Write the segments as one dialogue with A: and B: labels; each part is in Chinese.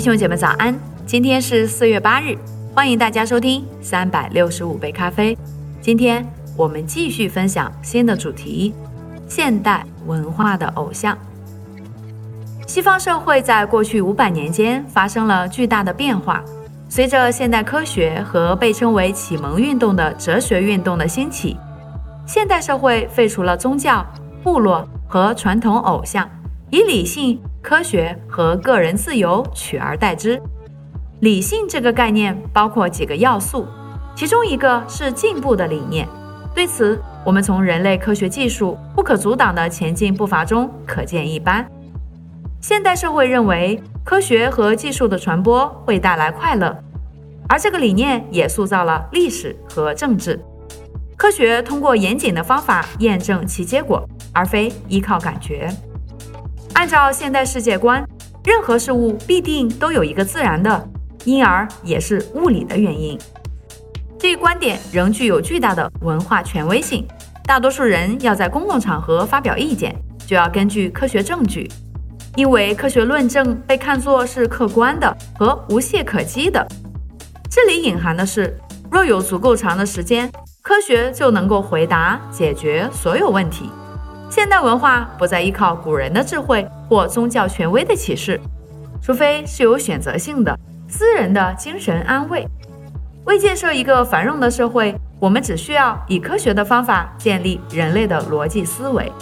A: 弟兄姐妹早安，今天是四月八日，欢迎大家收听三百六十五杯咖啡。今天我们继续分享新的主题：现代文化的偶像。西方社会在过去五百年间发生了巨大的变化，随着现代科学和被称为启蒙运动的哲学运动的兴起，现代社会废除了宗教、部落和传统偶像，以理性。科学和个人自由取而代之。理性这个概念包括几个要素，其中一个是进步的理念。对此，我们从人类科学技术不可阻挡的前进步伐中可见一斑。现代社会认为，科学和技术的传播会带来快乐，而这个理念也塑造了历史和政治。科学通过严谨的方法验证其结果，而非依靠感觉。按照现代世界观，任何事物必定都有一个自然的，因而也是物理的原因。这一观点仍具有巨大的文化权威性。大多数人要在公共场合发表意见，就要根据科学证据，因为科学论证被看作是客观的和无懈可击的。这里隐含的是，若有足够长的时间，科学就能够回答解决所有问题。现代文化不再依靠古人的智慧或宗教权威的启示，除非是有选择性的私人的精神安慰。为建设一个繁荣的社会，我们只需要以科学的方法建立人类的逻辑思维。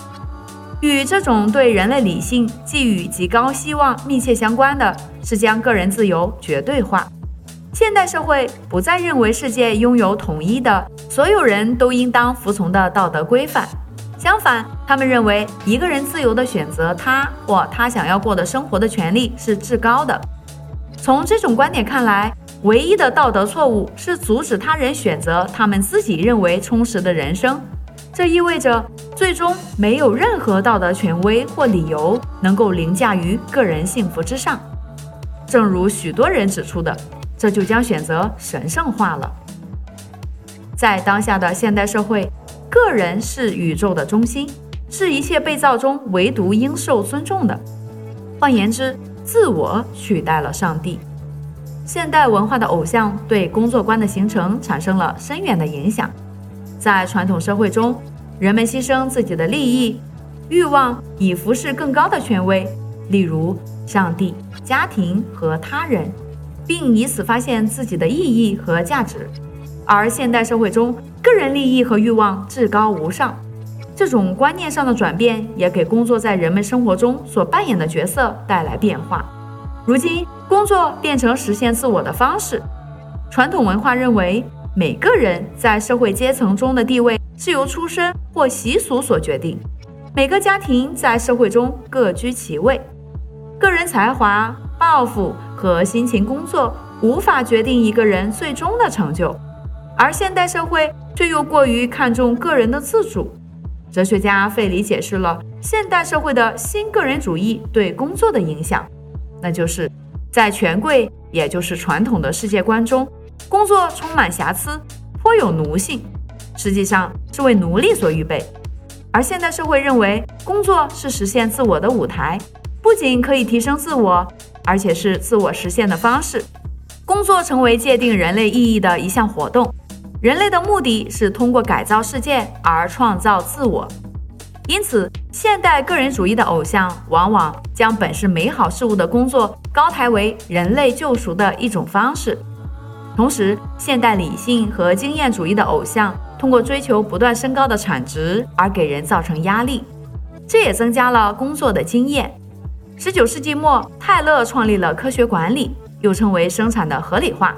A: 与这种对人类理性寄予极高希望密切相关的是将个人自由绝对化。现代社会不再认为世界拥有统一的、所有人都应当服从的道德规范。相反，他们认为一个人自由地选择他或他想要过的生活的权利是至高的。从这种观点看来，唯一的道德错误是阻止他人选择他们自己认为充实的人生。这意味着，最终没有任何道德权威或理由能够凌驾于个人幸福之上。正如许多人指出的，这就将选择神圣化了。在当下的现代社会。个人是宇宙的中心，是一切被造中唯独应受尊重的。换言之，自我取代了上帝。现代文化的偶像对工作观的形成产生了深远的影响。在传统社会中，人们牺牲自己的利益、欲望，以服侍更高的权威，例如上帝、家庭和他人，并以此发现自己的意义和价值。而现代社会中，个人利益和欲望至高无上，这种观念上的转变也给工作在人们生活中所扮演的角色带来变化。如今，工作变成实现自我的方式。传统文化认为，每个人在社会阶层中的地位是由出身或习俗所决定。每个家庭在社会中各居其位，个人才华、抱负和辛勤工作无法决定一个人最终的成就。而现代社会却又过于看重个人的自主。哲学家费里解释了现代社会的新个人主义对工作的影响，那就是在权贵，也就是传统的世界观中，工作充满瑕疵，颇有奴性，实际上是为奴隶所预备。而现代社会认为，工作是实现自我的舞台，不仅可以提升自我，而且是自我实现的方式。工作成为界定人类意义的一项活动。人类的目的是通过改造世界而创造自我，因此，现代个人主义的偶像往往将本是美好事物的工作高抬为人类救赎的一种方式。同时，现代理性和经验主义的偶像通过追求不断升高的产值而给人造成压力，这也增加了工作的经验。十九世纪末，泰勒创立了科学管理，又称为生产的合理化。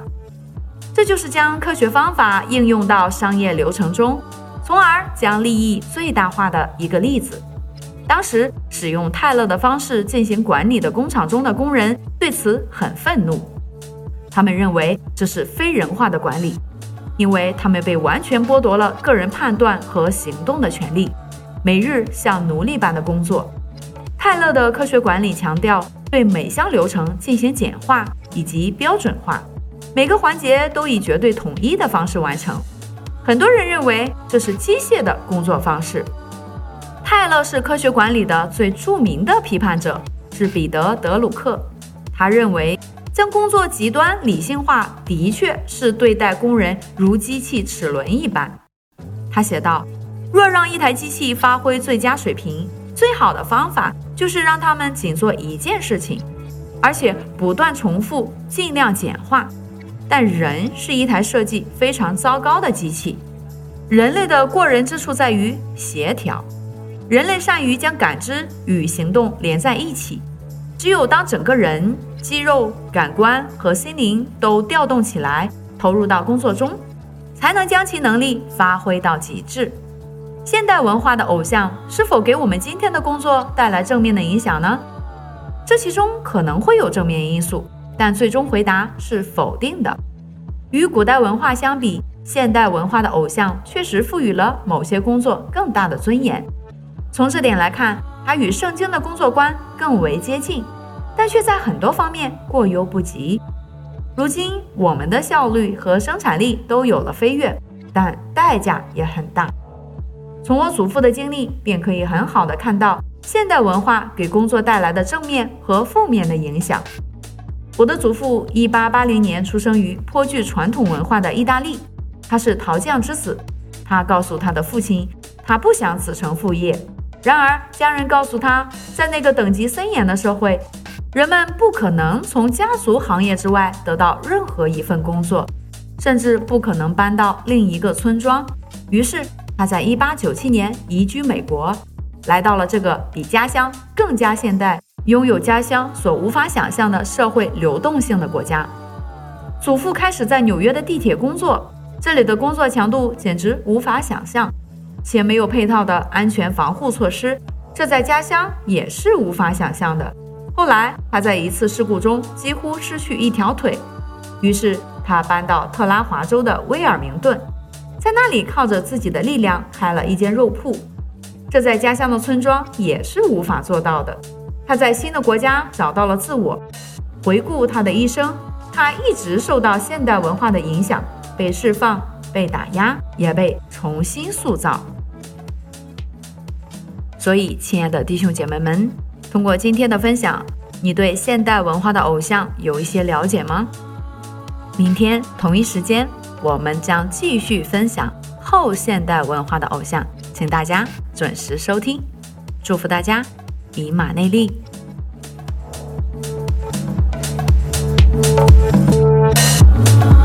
A: 这就是将科学方法应用到商业流程中，从而将利益最大化的一个例子。当时使用泰勒的方式进行管理的工厂中的工人对此很愤怒，他们认为这是非人化的管理，因为他们被完全剥夺了个人判断和行动的权利，每日像奴隶般的工作。泰勒的科学管理强调对每项流程进行简化以及标准化。每个环节都以绝对统一的方式完成。很多人认为这是机械的工作方式。泰勒是科学管理的最著名的批判者，是彼得·德鲁克。他认为将工作极端理性化，的确是对待工人如机器齿轮一般。他写道：“若让一台机器发挥最佳水平，最好的方法就是让他们仅做一件事情，而且不断重复，尽量简化。但人是一台设计非常糟糕的机器。人类的过人之处在于协调，人类善于将感知与行动连在一起。只有当整个人、肌肉、感官和心灵都调动起来，投入到工作中。”才能将其能力发挥到极致。现代文化的偶像是否给我们今天的工作带来正面的影响呢？这其中可能会有正面因素，但最终回答是否定的。与古代文化相比，现代文化的偶像确实赋予了某些工作更大的尊严。从这点来看，它与圣经的工作观更为接近，但却在很多方面过犹不及。如今，我们的效率和生产力都有了飞跃，但代价也很大。从我祖父的经历便可以很好的看到现代文化给工作带来的正面和负面的影响。我的祖父1880年出生于颇具传统文化的意大利，他是陶匠之子。他告诉他的父亲，他不想子承父业。然而，家人告诉他，在那个等级森严的社会。人们不可能从家族行业之外得到任何一份工作，甚至不可能搬到另一个村庄。于是，他在1897年移居美国，来到了这个比家乡更加现代、拥有家乡所无法想象的社会流动性的国家。祖父开始在纽约的地铁工作，这里的工作强度简直无法想象，且没有配套的安全防护措施，这在家乡也是无法想象的。后来，他在一次事故中几乎失去一条腿，于是他搬到特拉华州的威尔明顿，在那里靠着自己的力量开了一间肉铺。这在家乡的村庄也是无法做到的。他在新的国家找到了自我。回顾他的一生，他一直受到现代文化的影响，被释放、被打压，也被重新塑造。所以，亲爱的弟兄姐妹们。通过今天的分享，你对现代文化的偶像有一些了解吗？明天同一时间，我们将继续分享后现代文化的偶像，请大家准时收听。祝福大家，以马内利。thank you